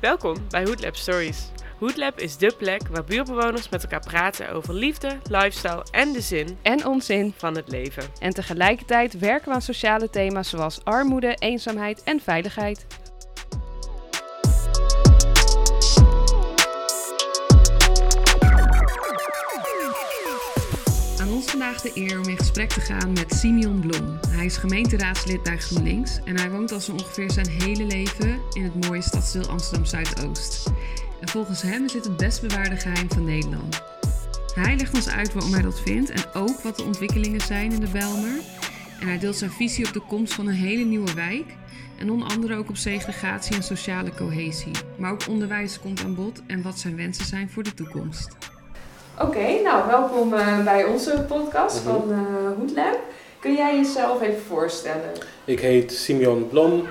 Welkom bij Hoodlab Stories. Hoodlab is dé plek waar buurtbewoners met elkaar praten over liefde, lifestyle en de zin en onzin. van het leven. En tegelijkertijd werken we aan sociale thema's zoals armoede, eenzaamheid en veiligheid. De eer om in gesprek te gaan met Simeon Blom. Hij is gemeenteraadslid bij GroenLinks en hij woont al zo ongeveer zijn hele leven in het mooie stadsdeel Amsterdam Zuidoost. En volgens hem is dit het best bewaarde geheim van Nederland. Hij legt ons uit waarom hij dat vindt en ook wat de ontwikkelingen zijn in de Belmer. En hij deelt zijn visie op de komst van een hele nieuwe wijk. En onder andere ook op segregatie en sociale cohesie. Maar ook onderwijs komt aan bod en wat zijn wensen zijn voor de toekomst. Oké, nou welkom eh, bij onze podcast Mhm. van eh Hoedlab. Kun jij jezelf even voorstellen? Ik heet Simeon Blom.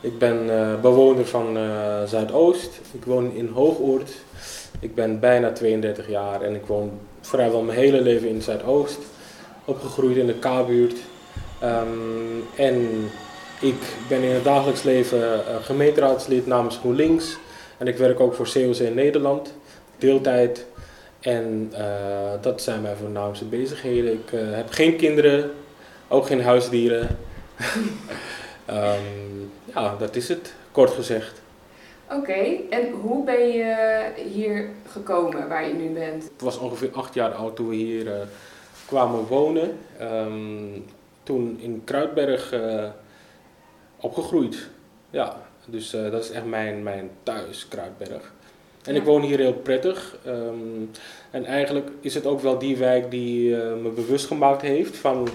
Ik ben eh, bewoner van eh, Zuidoost. Ik woon in Hoogoord. Ik ben bijna 32 jaar en ik woon vrijwel mijn hele leven in Zuidoost. Opgegroeid in de K-buurt. Ehm, en ik ben in het dagelijks leven gemeenteraadslid namens GroenLinks. En ik werk ook voor COC in Nederland, deeltijd. En eh, dat zijn mijn voornaamste bezigheden. Ik eh, heb geen kinderen, ook geen huisdieren. Ehm, ja, dat is het, kort gezegd. Oké, en hoe ben je hier gekomen waar je nu bent? Ik was ongeveer acht jaar oud toen we hier eh, kwamen wonen. Ehm, toen in Kruidberg opgegroeid. Ja, dus dat is echt mijn, mijn thuis, Kruidberg. En ik woon hier heel prettig. ehm, en eigenlijk is het ook wel die wijk die eh, me bewust gemaakt heeft van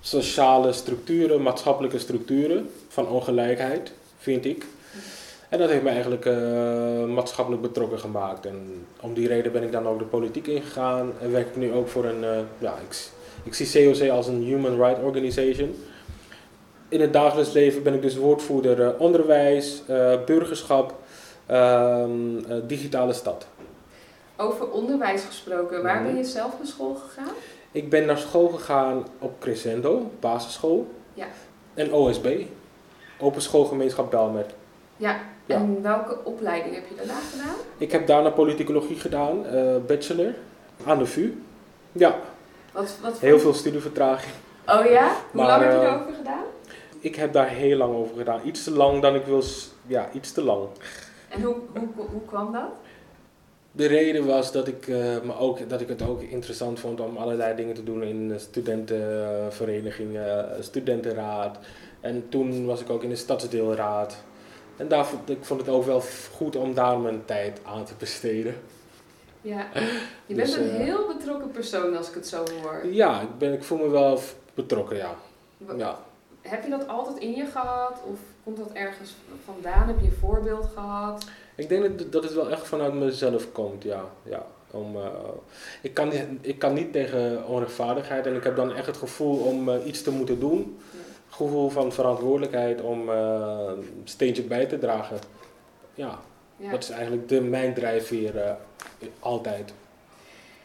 sociale structuren, maatschappelijke structuren, van ongelijkheid, vind ik. En dat heeft me eigenlijk eh, maatschappelijk betrokken gemaakt. En om die reden ben ik dan ook de politiek ingegaan en werk ik nu ook voor een, eh, ja, ik, ik zie COC als een Human Rights Organization. In het dagelijks leven ben ik dus woordvoerder onderwijs, burgerschap, digitale stad. Over onderwijs gesproken, waar Mhm. ben je zelf naar school gegaan? Ik ben naar school gegaan op Crescendo, basisschool. Ja. En OSB, Open Schoolgemeenschap Belmer. Ja, Ja. en welke opleiding heb je daarna gedaan? Ik heb daarna politicologie gedaan, eh, bachelor, aan de VU. Ja, Wat, wat heel veel studievertraging. Oh ja? Hoe Maar, lang heb je eh, erover gedaan? Ik heb daar heel lang over gedaan. Iets te lang dan ik wil, ja, iets te lang. En hoe, hoe, hoe kwam dat? De reden was dat ik, eh, me ook, dat ik het ook interessant vond om allerlei dingen te doen in studentenverenigingen, eh, studentenraad. En toen was ik ook in de stadsdeelraad. En daar vond, ik vond het ook wel goed om daar mijn tijd aan te besteden. Ja, je Dus, bent een eh, heel betrokken persoon als ik het zo hoor. Ja, ik, ben, ik voel me wel betrokken, ja. Ja. Heb je dat altijd in je gehad? Of komt dat ergens vandaan? Heb je een voorbeeld gehad? Ik denk dat, dat het wel echt vanuit mezelf komt, ja. ja. Om, eh, ik, kan, niet- ik kan niet tegen onrechtvaardigheid en ik heb dan echt het gevoel om eh, iets te moeten doen. Gevoel van verantwoordelijkheid om eh, een steentje bij te dragen. Ja, Ja. dat is eigenlijk de, mijn drijfveer altijd.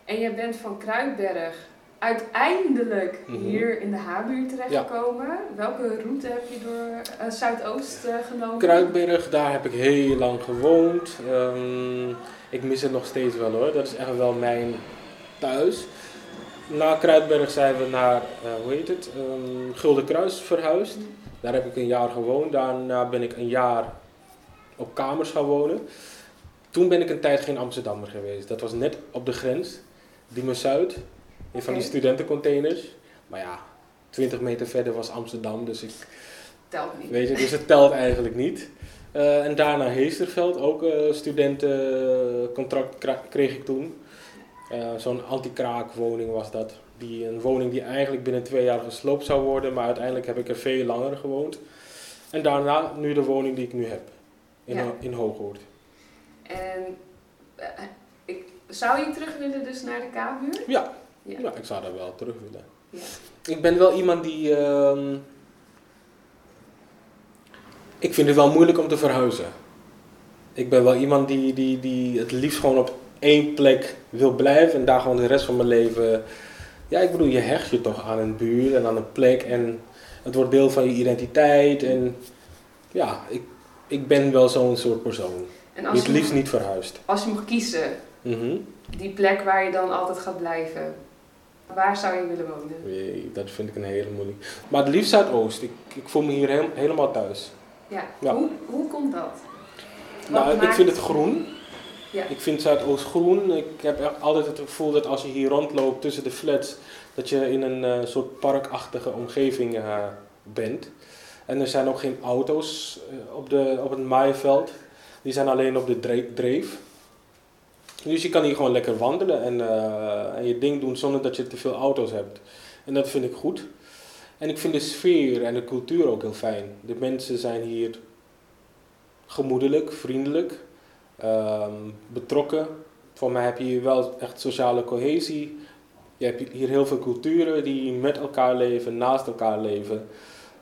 En jij bent van Kruidberg uiteindelijk Mhm. hier in de H-buurt terechtgekomen. Welke route heb je door eh, Zuidoost eh, genomen? Kruidberg, daar heb ik heel lang gewoond. Ehm, ik mis het nog steeds wel hoor. Dat is echt wel mijn thuis. Na Kruidberg zijn we naar, eh, hoe heet het, Ehm Gulden Kruis verhuisd. Daar heb ik een jaar gewoond. Daarna ben ik een jaar op kamers gaan wonen. Toen ben ik een tijd geen Amsterdammer geweest. Dat was net op de grens, Diemen Zuid, in van die studentencontainers. Maar ja, 20 meter verder was Amsterdam, dus ik Telt niet. Weet je, dus het telt eigenlijk niet. Eh, en daarna Heesterveld, ook eh studentencontract kreeg ik toen. Eh, Zo'n anti-kraakwoning was dat. Die, een woning die eigenlijk binnen twee jaar gesloopt zou worden, maar uiteindelijk heb ik er veel langer gewoond. En daarna nu de woning die ik nu heb, in, Ja. In Hoogoord. En ik, zou je terug willen dus naar de K-buurt? Ja. Ja. Ik zou daar wel terug willen. Ja. Ik ben wel iemand die. ehm, ik vind het wel moeilijk om te verhuizen. Ik ben wel iemand die, die, die het liefst gewoon op één plek wil blijven en daar gewoon de rest van mijn leven Ja, ik bedoel, je hecht je toch aan een buurt en aan een plek en het wordt deel van je identiteit. En ja, ik, ik ben wel zo'n soort persoon. En Die het je, liefst niet verhuist. als je mag kiezen, Mhm. die plek waar je dan altijd gaat blijven, waar zou je willen wonen? Jee, Dat vind ik een hele moeilijke. Maar het liefst Zuidoost. Ik, ik voel me hier heel- helemaal thuis. Ja, Ja. Hoe, hoe komt dat? Wat Nou, ik vind het groen. Ja. Ik vind Zuidoost groen. Ik heb echt altijd het gevoel dat als je hier rondloopt tussen de flats, dat je in een eh, soort parkachtige omgeving eh, bent. En er zijn ook geen auto's eh, op, de, op het maaiveld. Die zijn alleen op de dre- dreef. Dus je kan hier gewoon lekker wandelen en, eh, en je ding doen zonder dat je te veel auto's hebt. En dat vind ik goed. En ik vind de sfeer en de cultuur ook heel fijn. De mensen zijn hier gemoedelijk, vriendelijk, ehm, betrokken. Voor mij heb je hier wel echt sociale cohesie. Je hebt hier heel veel culturen die met elkaar leven, naast elkaar leven.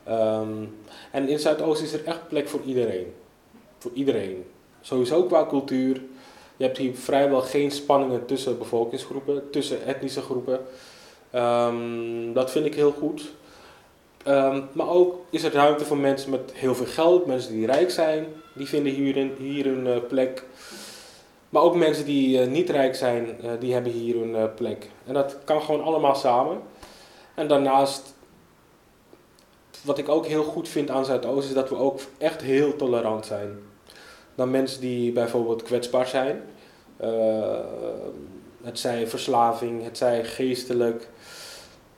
Ehm, en in Zuidoost is er echt plek voor iedereen. Voor iedereen. Sowieso qua cultuur. Je hebt hier vrijwel geen spanningen tussen bevolkingsgroepen, tussen etnische groepen. Ehm, dat vind ik heel goed. Ehm, maar ook is er ruimte voor mensen met heel veel geld, mensen die rijk zijn, die vinden hier, een- hier een eh, plek. Maar ook mensen die eh, niet rijk zijn, eh, die hebben hier een plek. En dat kan gewoon allemaal samen. En daarnaast, wat ik ook heel goed vind aan Zuidoost, is dat we ook echt heel tolerant zijn. Dan mensen die bijvoorbeeld kwetsbaar zijn. Eh, het zij verslaving, het zij geestelijk.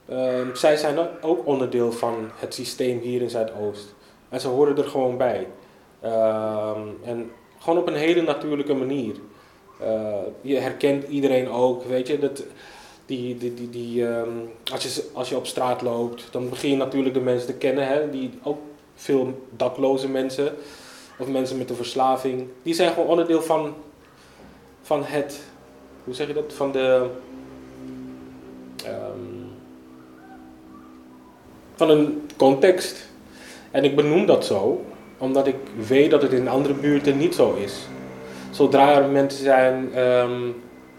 Ehm, zij zijn ook onderdeel van het systeem hier in Zuidoost. En ze horen er gewoon bij. Ehm, en gewoon op een hele natuurlijke manier. Eh, je herkent iedereen ook, weet je. Dat, die, die, die, die, ehm, als, je, als je op straat loopt, dan begin je natuurlijk de mensen te kennen. Hè, die, ook veel dakloze mensen, of mensen met een verslaving. Die zijn gewoon onderdeel van, van het, hoe zeg je dat? Van de... ehm, van een context. En ik benoem dat zo, omdat ik weet dat het in andere buurten niet zo is. Zodra er mensen zijn, ehm,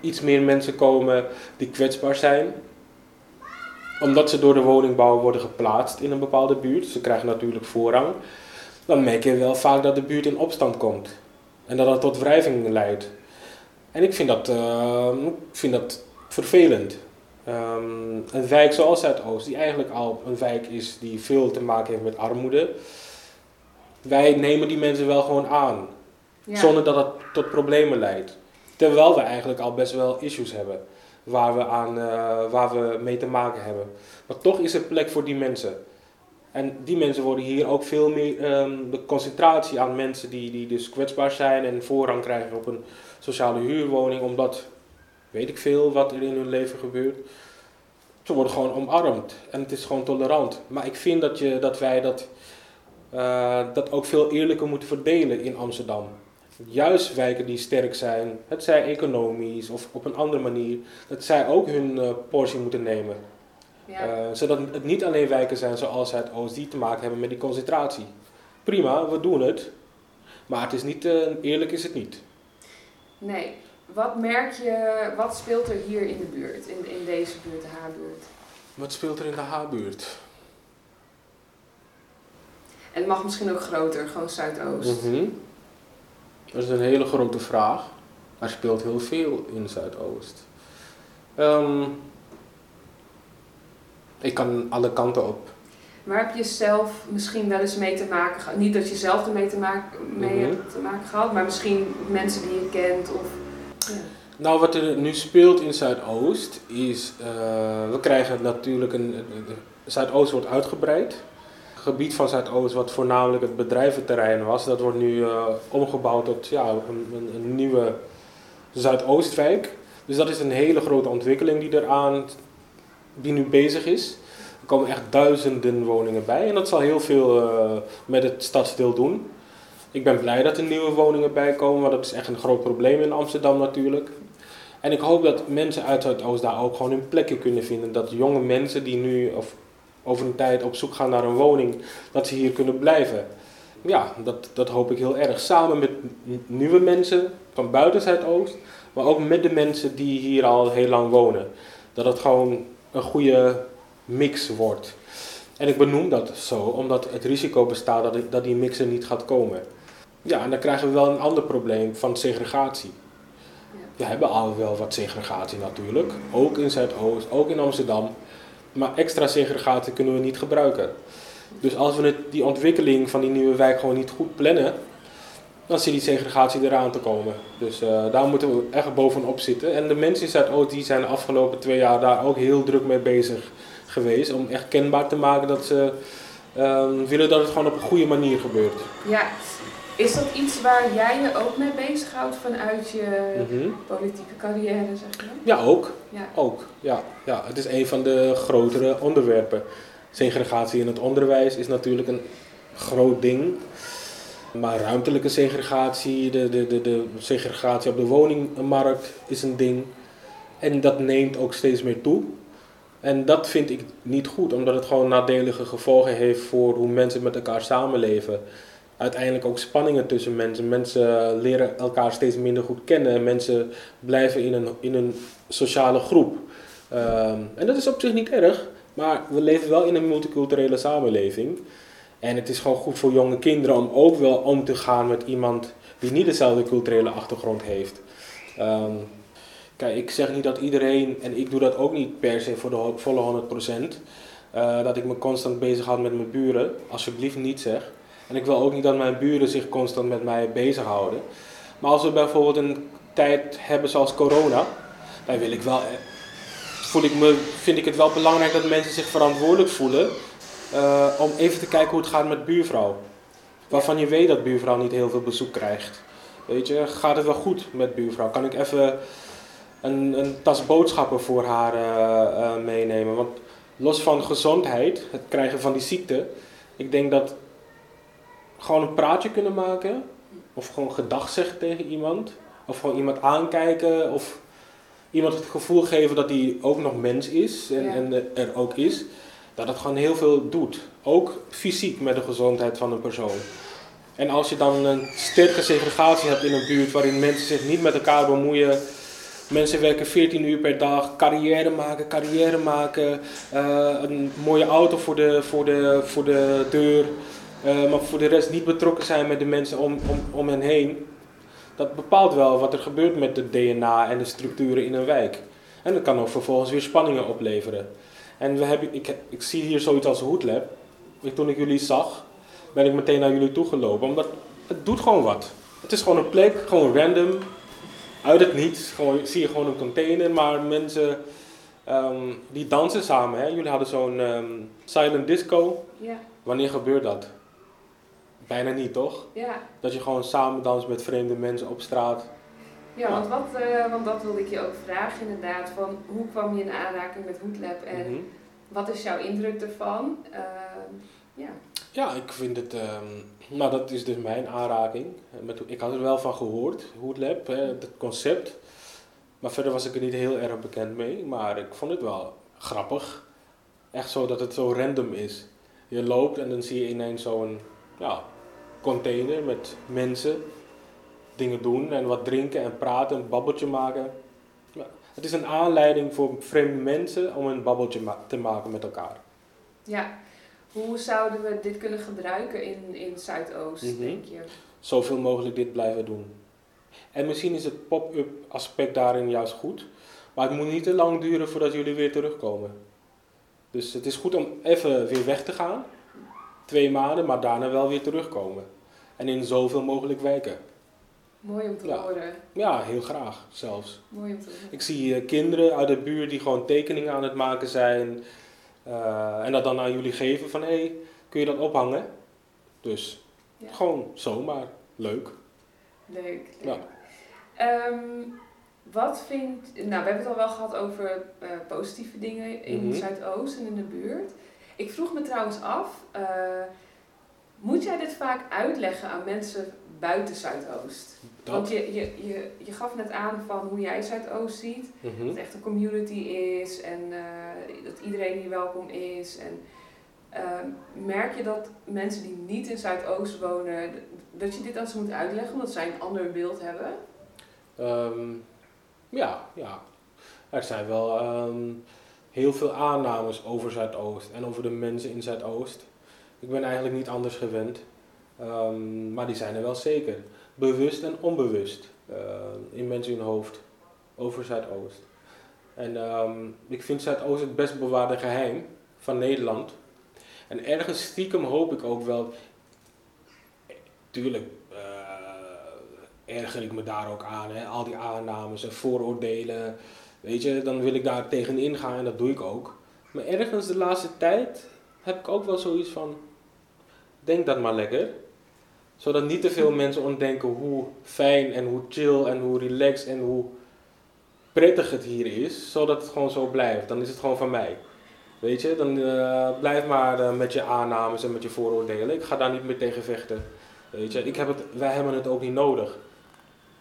iets meer mensen komen die kwetsbaar zijn, omdat ze door de woningbouw worden geplaatst in een bepaalde buurt, ze krijgen natuurlijk voorrang, dan merk je wel vaak dat de buurt in opstand komt. En dat dat tot wrijving leidt. En ik vind dat, ehm, ik vind dat vervelend. Ehm, een wijk zoals Zuidoost, die eigenlijk al een wijk is die veel te maken heeft met armoede. Wij nemen die mensen wel gewoon aan, Ja. zonder dat het tot problemen leidt. Terwijl we eigenlijk al best wel issues hebben waar we, aan, eh, waar we mee te maken hebben. Maar toch is er plek voor die mensen. En die mensen worden hier ook veel meer, ehm, de concentratie aan mensen die, die dus kwetsbaar zijn en voorrang krijgen op een sociale huurwoning, omdat weet ik veel wat er in hun leven gebeurt. Ze worden gewoon omarmd en het is gewoon tolerant. Maar ik vind dat, je, dat wij dat, eh, dat ook veel eerlijker moeten verdelen in Amsterdam. Juist wijken die sterk zijn, het zij economisch of op een andere manier, dat zij ook hun eh, portie moeten nemen. Ja. Eh, zodat het niet alleen wijken zijn zoals het Oost die te maken hebben met die concentratie. Prima, we doen het. Maar het is niet, eh, eerlijk is het niet. Nee. Wat merk je, wat speelt er hier in de buurt, in, in deze buurt, de Haarbuurt? Wat speelt er in de H-buurt? En het mag misschien ook groter, gewoon Zuidoost. Mhm. Dat is een hele grote vraag. Er speelt heel veel in Zuidoost. Ehm, ik kan alle kanten op. Waar heb je zelf misschien wel eens mee te maken gehad? Niet dat je zelf ermee te maken, mee Mhm. hebt te maken gehad, maar misschien mensen die je kent of... Ja. Nou, wat er nu speelt in Zuidoost is, eh, we krijgen natuurlijk een, Zuidoost wordt uitgebreid. Het gebied van Zuidoost, wat voornamelijk het bedrijventerrein was, dat wordt nu eh, omgebouwd tot ja, een, een, een nieuwe Zuidoostwijk. Dus dat is een hele grote ontwikkeling die eraan, die nu bezig is. Er komen echt duizenden woningen bij en dat zal heel veel eh, met het stadsdeel doen. Ik ben blij dat er nieuwe woningen bij komen, want dat is echt een groot probleem in Amsterdam natuurlijk. En ik hoop dat mensen uit Zuidoost daar ook gewoon hun plekje kunnen vinden. Dat jonge mensen die nu of over een tijd op zoek gaan naar een woning, dat ze hier kunnen blijven. Ja, dat, dat hoop ik heel erg. Samen met nieuwe mensen van buiten Zuidoost, maar ook met de mensen die hier al heel lang wonen. Dat het gewoon een goede mix wordt. En ik benoem dat zo, omdat het risico bestaat dat, dat die mix er niet gaat komen. Ja, en dan krijgen we wel een ander probleem van segregatie. We hebben al wel wat segregatie natuurlijk, ook in Zuidoost, ook in Amsterdam. Maar extra segregatie kunnen we niet gebruiken. Dus als we het, die ontwikkeling van die nieuwe wijk gewoon niet goed plannen, dan zie je die segregatie eraan te komen. Dus uh, daar moeten we echt bovenop zitten. En de mensen in Zuidoost die zijn de afgelopen twee jaar daar ook heel druk mee bezig geweest. Om echt kenbaar te maken dat ze um, willen dat het gewoon op een goede manier gebeurt. Ja, is dat iets waar jij je ook mee bezighoudt vanuit je mhm. politieke carrière, zeg je? Ja, ook. Ja. ook. Ja, ja, het is een van de grotere onderwerpen. Segregatie in het onderwijs is natuurlijk een groot ding. Maar ruimtelijke segregatie, de, de, de, de segregatie op de woningmarkt is een ding. En dat neemt ook steeds meer toe. En dat vind ik niet goed, omdat het gewoon nadelige gevolgen heeft voor hoe mensen met elkaar samenleven. Uiteindelijk ook spanningen tussen mensen. Mensen leren elkaar steeds minder goed kennen. Mensen blijven in een, in een sociale groep. Ehm, en dat is op zich niet erg, maar we leven wel in een multiculturele samenleving. En het is gewoon goed voor jonge kinderen om ook wel om te gaan met iemand die niet dezelfde culturele achtergrond heeft. Ehm, kijk, ik zeg niet dat iedereen, en ik doe dat ook niet per se voor de volle 100%, uh, eh, dat ik me constant bezighoud met mijn buren. Alsjeblieft niet zeg. En ik wil ook niet dat mijn buren zich constant met mij bezighouden. Maar als we bijvoorbeeld een tijd hebben zoals corona, dan wil ik wel, eh, voel ik me, vind ik het wel belangrijk dat mensen zich verantwoordelijk voelen uh, om even te kijken hoe het gaat met buurvrouw. Waarvan je weet dat buurvrouw niet heel veel bezoek krijgt. Weet je, gaat het wel goed met buurvrouw? Kan ik even een, een tas boodschappen voor haar uh, uh, meenemen? Want los van gezondheid, het krijgen van die ziekte, ik denk dat gewoon een praatje kunnen maken, of gewoon gedag zeggen tegen iemand, of gewoon iemand aankijken, of iemand het gevoel geven dat hij ook nog mens is en, en er ook is dat het gewoon heel veel doet. Ook fysiek met de gezondheid van een persoon. En als je dan een sterke segregatie hebt in een buurt waarin mensen zich niet met elkaar bemoeien. Mensen werken 14 uur per dag, carrière maken, carrière maken. Uh, een mooie auto voor de, voor de, voor de deur. Uh, maar voor de rest niet betrokken zijn met de mensen om, om, om hen heen. Dat bepaalt wel wat er gebeurt met de DNA en de structuren in een wijk. En dat kan ook vervolgens weer spanningen opleveren. En we hebben, ik, ik zie hier zoiets als Hoodlab. Toen ik jullie zag, ben ik meteen naar jullie toegelopen. Omdat het doet gewoon wat. Het is gewoon een plek, gewoon random. Uit het niets. Gewoon, zie je gewoon een container, maar mensen um, die dansen samen. Hè? Jullie hadden zo'n um, silent disco. Ja. Wanneer gebeurt dat? Bijna niet, toch? Ja. Dat je gewoon samen danst met vreemde mensen op straat. Ja, want, wat, uh, want dat wilde ik je ook vragen inderdaad. Van hoe kwam je in aanraking met Hoodlab en mm wat is jouw indruk ervan? Uh, ja. ja, ik vind het... Um, nou, dat is dus mijn aanraking. Met, ik had er wel van gehoord, Hoodlab, hè, het concept. Maar verder was ik er niet heel erg bekend mee. Maar ik vond het wel grappig. Echt zo dat het zo random is. Je loopt en dan zie je ineens zo'n ja, container met mensen dingen doen en wat drinken en praten, een babbeltje maken. het is een aanleiding voor vreemde mensen om een babbeltje te maken met elkaar. Ja, hoe zouden we dit kunnen gebruiken in, in Zuidoost, mm denk je? Zoveel mogelijk dit blijven doen. En misschien is het pop-up aspect daarin juist goed, maar het moet niet te lang duren voordat jullie weer terugkomen. Dus het is goed om even weer weg te gaan, twee maanden, maar daarna wel weer terugkomen. En in zoveel mogelijk wijken. Mooi om te ja. horen. Ja, heel graag zelfs. Mooi om te horen. Ik zie uh, kinderen uit de buurt die gewoon tekeningen aan het maken zijn. Uh, en dat dan aan jullie geven van hé, hey, kun je dat ophangen? Dus ja. gewoon zomaar. Leuk. Leuk. Ja. Um, wat vindt, nou we hebben het al wel gehad over uh, positieve dingen in mm Zuidoost en in de buurt. Ik vroeg me trouwens af, moet jij dit vaak uitleggen aan mensen buiten Zuidoost? Want je, je, je, je gaf net aan van hoe jij Zuidoost ziet. Mhm. Dat het echt een community is en uh, dat iedereen hier welkom is. En uh, merk je dat mensen die niet in Zuidoost wonen, dat je dit aan ze moet uitleggen omdat zij een ander beeld hebben? Um, ja, ja. Er zijn wel um, heel veel aannames over Zuidoost en over de mensen in Zuidoost. Ik ben eigenlijk niet anders gewend, ehm, maar die zijn er wel zeker. Bewust en onbewust uh, in mensen hun hoofd over Zuidoost. En ehm, ik vind Zuidoost het best bewaarde geheim van Nederland. En ergens stiekem hoop ik ook wel, tuurlijk uh, erger ik me daar ook aan, hè? al die aannames en vooroordelen. Weet je, dan wil ik daar tegenin gaan en dat doe ik ook. Maar ergens de laatste tijd heb ik ook wel zoiets van, denk dat maar lekker. Zodat niet te veel mensen ontdenken hoe fijn en hoe chill en hoe relaxed en hoe prettig het hier is. Zodat het gewoon zo blijft. Dan is het gewoon van mij. Weet je, dan uh, blijf maar uh, met je aannames en met je vooroordelen. Ik ga daar niet meer tegen vechten. Weet je, ik heb het, wij hebben het ook niet nodig.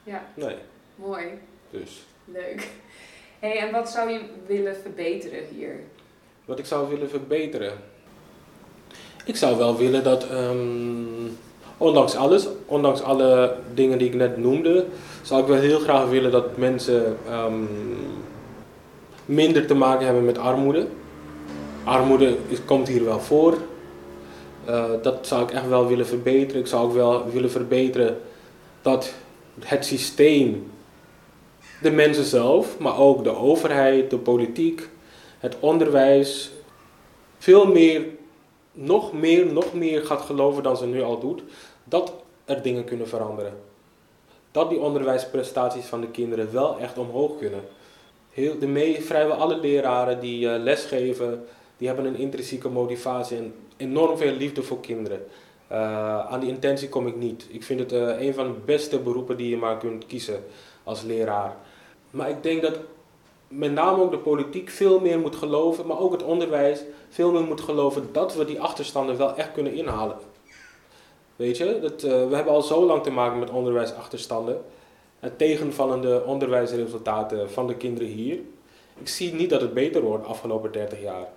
Ja. Nee. Mooi. Dus. Leuk. hey, en wat zou je willen verbeteren hier? Wat ik zou willen verbeteren? Ik zou wel willen dat, um, ondanks alles, ondanks alle dingen die ik net noemde, zou ik wel heel graag willen dat mensen um, minder te maken hebben met armoede. Armoede komt hier wel voor. Uh, dat zou ik echt wel willen verbeteren. Ik zou ook wel willen verbeteren dat het systeem, de mensen zelf, maar ook de overheid, de politiek, het onderwijs, veel meer, nog meer, nog meer gaat geloven dan ze nu al doet, dat er dingen kunnen veranderen. Dat die onderwijsprestaties van de kinderen wel echt omhoog kunnen. Heel, de vrijwel alle leraren die uh, lesgeven, die hebben een intrinsieke motivatie en enorm veel liefde voor kinderen. Uh, aan die intentie kom ik niet. Ik vind het uh, een van de beste beroepen die je maar kunt kiezen als leraar. Maar ik denk dat met name ook de politiek veel meer moet geloven, maar ook het onderwijs veel meer moet geloven dat we die achterstanden wel echt kunnen inhalen. Weet je, dat, uh, we hebben al zo lang te maken met onderwijsachterstanden. Het tegenvallende onderwijsresultaten van de kinderen hier. Ik zie niet dat het beter wordt de afgelopen 30 jaar.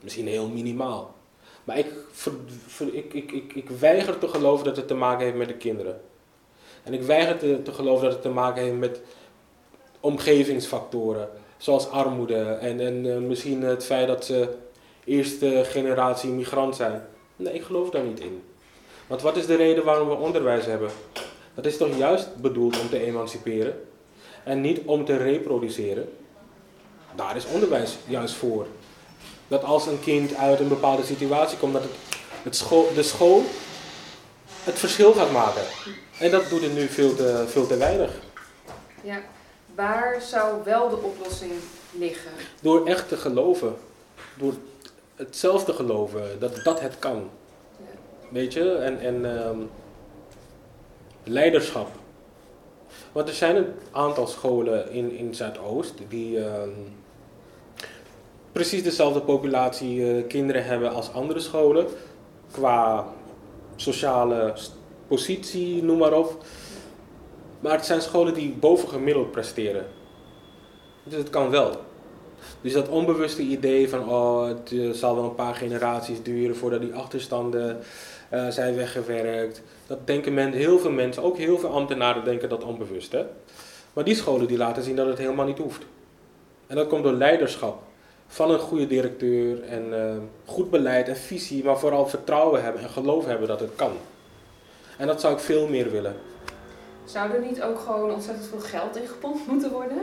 Misschien heel minimaal. Maar ik, ik, ik, ik, ik weiger te geloven dat het te maken heeft met de kinderen. En ik weiger te, geloven dat het te maken heeft met omgevingsfactoren. Zoals armoede en, en uh, misschien het feit dat ze eerste generatie migrant zijn. Nee, ik geloof daar niet in. Want wat is de reden waarom we onderwijs hebben? Dat is toch juist bedoeld om te emanciperen en niet om te reproduceren. Daar is onderwijs juist voor. Dat als een kind uit een bepaalde situatie komt, dat het, het school, de school het verschil gaat maken. En dat doet het nu veel te, veel te weinig. Ja, waar zou wel de oplossing liggen? Door echt te geloven. Door het zelf te geloven dat dat het kan. Weet je? En, en um, leiderschap. Want er zijn een aantal scholen in, in Zuidoost die um, precies dezelfde populatie uh, kinderen hebben als andere scholen. Qua sociale positie, noem maar op. Maar het zijn scholen die bovengemiddeld presteren. Dus het kan wel. Dus dat onbewuste idee van oh, het uh, zal wel een paar generaties duren voordat die achterstanden uh, zijn weggewerkt. Dat denken men, heel veel mensen, ook heel veel ambtenaren denken dat onbewust. Hè? Maar die scholen die laten zien dat het helemaal niet hoeft. En dat komt door leiderschap van een goede directeur en uh, goed beleid en visie, maar vooral vertrouwen hebben en geloof hebben dat het kan. En dat zou ik veel meer willen. Zou er niet ook gewoon ontzettend veel geld in gepompt moeten worden?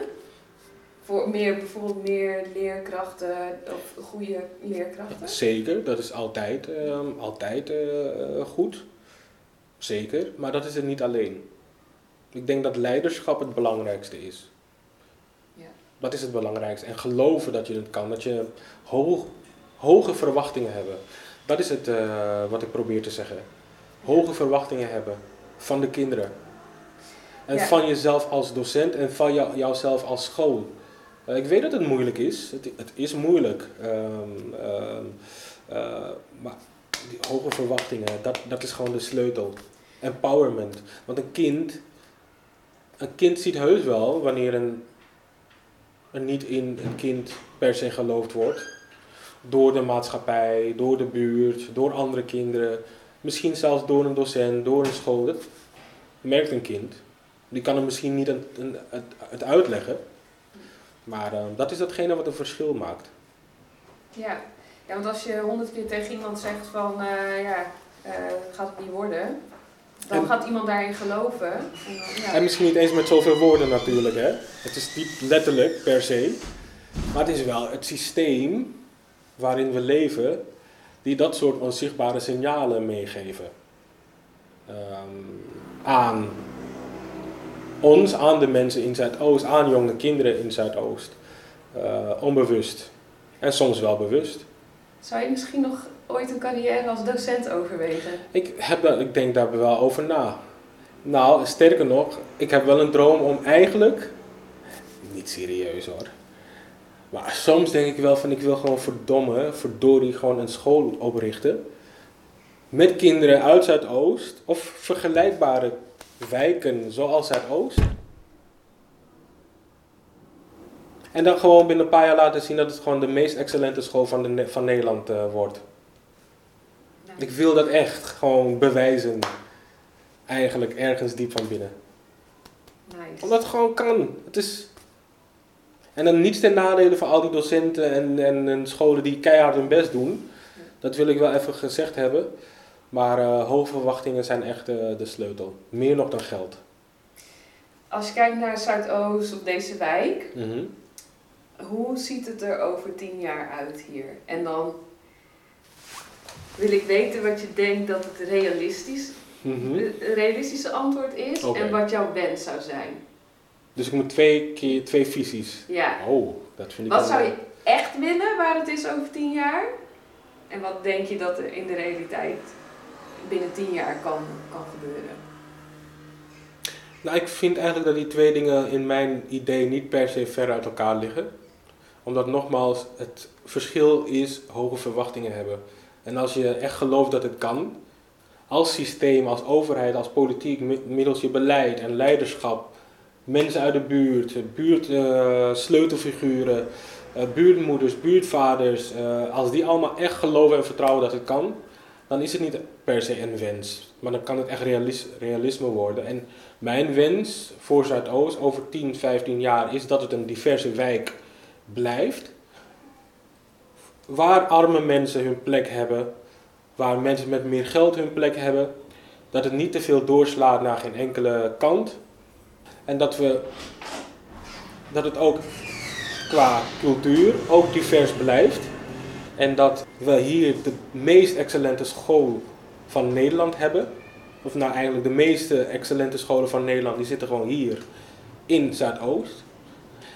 Voor meer, bijvoorbeeld meer leerkrachten of goede leerkrachten? Zeker, dat is altijd, uh, altijd uh, goed. Zeker, maar dat is het niet alleen. Ik denk dat leiderschap het belangrijkste is. Ja. Dat is het belangrijkste. En geloven dat je het kan. Dat je hoog, hoge verwachtingen hebben. Dat is het uh, wat ik probeer te zeggen. Hoge verwachtingen hebben van de kinderen. En ja. van jezelf als docent en van jou, jouzelf als school. Uh, ik weet dat het moeilijk is. Het, het is moeilijk. Um, um, uh, maar hoge verwachtingen, dat, dat is gewoon de sleutel. Empowerment. Want een kind, een kind ziet heus wel wanneer een, een niet in een kind per se geloofd wordt. Door de maatschappij, door de buurt, door andere kinderen. Misschien zelfs door een docent, door een school. Merkt een kind. Die kan hem misschien niet het, het uitleggen. Maar uh, dat is datgene wat een verschil maakt. Ja. ja, want als je honderd keer tegen iemand zegt van, eh, ja, eh, gaat het niet worden, dan En- gaat iemand daarin geloven. En dan, ja. En misschien niet eens met zoveel woorden natuurlijk, hè. Het is niet letterlijk per se. Maar het is wel het systeem waarin we leven die dat soort onzichtbare signalen meegeven. Ehm, aan ons, aan de mensen in Zuidoost, aan jonge kinderen in Zuidoost. Eh, onbewust. En soms wel bewust. Zou je misschien nog ooit een carrière als docent overwegen? Ik, heb daar, ik denk daar wel over na. Nou, sterker nog, ik heb wel een droom om eigenlijk, niet serieus hoor, maar soms denk ik wel van ik wil gewoon verdomme, verdorie, gewoon een school oprichten. Met kinderen uit Zuidoost of vergelijkbare wijken zoals Zuidoost. En dan gewoon binnen een paar jaar laten zien dat het gewoon de meest excellente school van, de, van Nederland eh, wordt. Ik wil dat echt gewoon bewijzen. Eigenlijk ergens diep van binnen. Nice. Omdat het gewoon kan. Het is... En dan niets ten nadele van al die docenten en, en, en scholen die keihard hun best doen. Dat wil ik wel even gezegd hebben. Maar eh, hoge verwachtingen zijn echt eh, de sleutel. Meer nog dan geld. Als je kijkt naar Zuidoost of deze wijk, Mhm. hoe ziet het er over tien jaar uit hier? En dan wil ik weten wat je denkt dat het realistisch, Mhm. een realistische antwoord is en wat jouw wens zou zijn. Dus ik moet twee keer twee visies. Ja. Oh, dat vind ik Wat zou je echt willen waar het is over tien jaar? En wat denk je dat er in de realiteit binnen tien jaar kan, kan gebeuren? Nou, ik vind eigenlijk dat die twee dingen in mijn idee niet per se ver uit elkaar liggen. Omdat nogmaals, het verschil is hoge verwachtingen hebben. En als je echt gelooft dat het kan, als systeem, als overheid, als politiek, mi- middels je beleid en leiderschap, mensen uit de buurt, buurt eh, sleutelfiguren, eh, buurtmoeders, buurtvaders, eh, als die allemaal echt geloven en vertrouwen dat het kan, dan is het niet per se een wens. Maar dan kan het echt realis- realisme worden. En mijn wens voor Zuidoost over 10, 15 jaar is dat het een diverse wijk blijft. Waar arme mensen hun plek hebben, waar mensen met meer geld hun plek hebben. Dat het niet te veel doorslaat naar geen enkele kant. En dat we dat het ook qua cultuur ook divers blijft. En dat we hier de meest excellente school van Nederland hebben. Of nou eigenlijk de meeste excellente scholen van Nederland, die zitten gewoon hier in Zuidoost.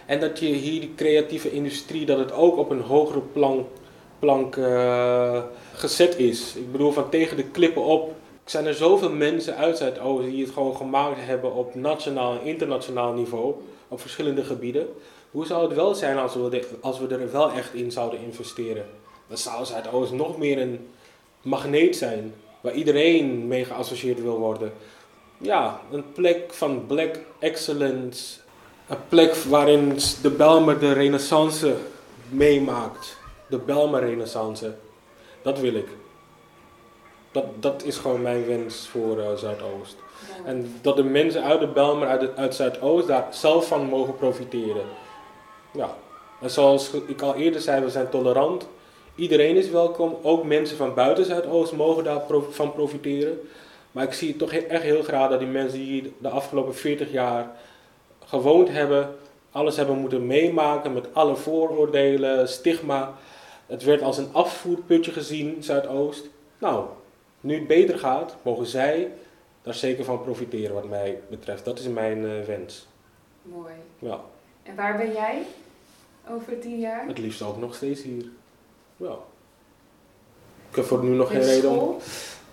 En dat je hier die creatieve industrie, dat het ook op een hogere plank, plank eh, gezet is. Ik bedoel, van tegen de klippen op zijn er zoveel mensen uit Zuidoost die het gewoon gemaakt hebben op nationaal en internationaal niveau, op verschillende gebieden. Hoe zou het wel zijn als we, als we er wel echt in zouden investeren? Dan zou Zuidoost nog meer een magneet zijn, waar iedereen mee geassocieerd wil worden. Ja, een plek van black excellence. Een plek waarin de Belmer de renaissance meemaakt. De Belmer renaissance. Dat wil ik. Dat, dat is gewoon mijn wens voor eh, Zuidoost. En dat de mensen uit de Belmer, uit, het- uit Zuidoost, daar zelf van mogen profiteren. Ja. En zoals ik al eerder zei, we zijn tolerant. Iedereen is welkom. Ook mensen van buiten Zuidoost mogen daarvan van profiteren. Maar ik zie toch echt heel graag dat die mensen die de afgelopen 40 jaar gewoond hebben, alles hebben moeten meemaken met alle vooroordelen, stigma. Het werd als een afvoerputje gezien, Zuidoost. Nou, nu het beter gaat, mogen zij daar zeker van profiteren wat mij betreft. Dat is mijn eh, wens. Mooi. Ja, En waar ben jij over tien jaar? het liefst ook nog steeds hier. Ja. Ik heb voor nu nog geen reden om...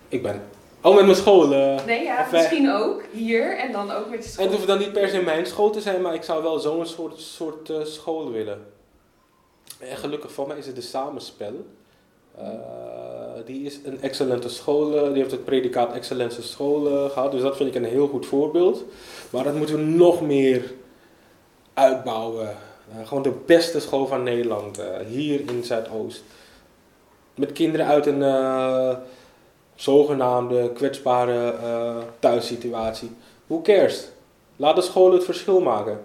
Ik ben... Oh, met mijn school. eh. Nee, ja, wij- misschien ook. Hier en dan ook met En school. het hoeft dan niet per se mijn school te zijn, maar ik zou wel zo'n soort, soort eh, school willen. En gelukkig voor mij is het de Samenspel. Eh, die is een excellente school, eh, die heeft het predicaat excellente school eh, gehad. Dus dat vind ik een heel goed voorbeeld. Maar dat moeten we nog meer uitbouwen. Eh, gewoon de beste school van Nederland, eh, hier in Zuidoost. Met kinderen uit een eh, zogenaamde kwetsbare thuissituatie. Who cares? Laat de school het verschil maken.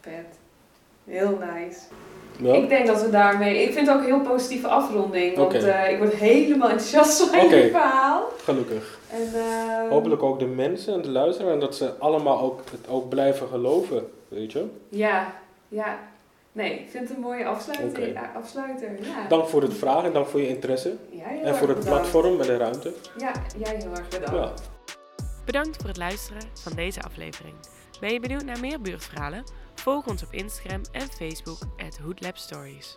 Vet. Heel nice. Ja? Ik denk dat we daarmee... Ik vind het ook een heel positieve afronding. Want ik word helemaal enthousiast van Oké. je verhaal. Gelukkig. En, eh, Hopelijk ook de mensen en de luisteraars en dat ze allemaal ook, het ook blijven geloven, weet je. Ja, ja. Nee, ik vind het een mooie afsluiter. Ja, afsluiter. Ja. Dank voor het vragen en dank voor je interesse. En erg voor het bedankt. platform en de ruimte. Ja, jij heel erg bedankt. Ja. Bedankt voor het luisteren van deze aflevering. Ben je benieuwd naar meer buurtverhalen? Volg ons op Instagram en Facebook at Hoodlab Stories.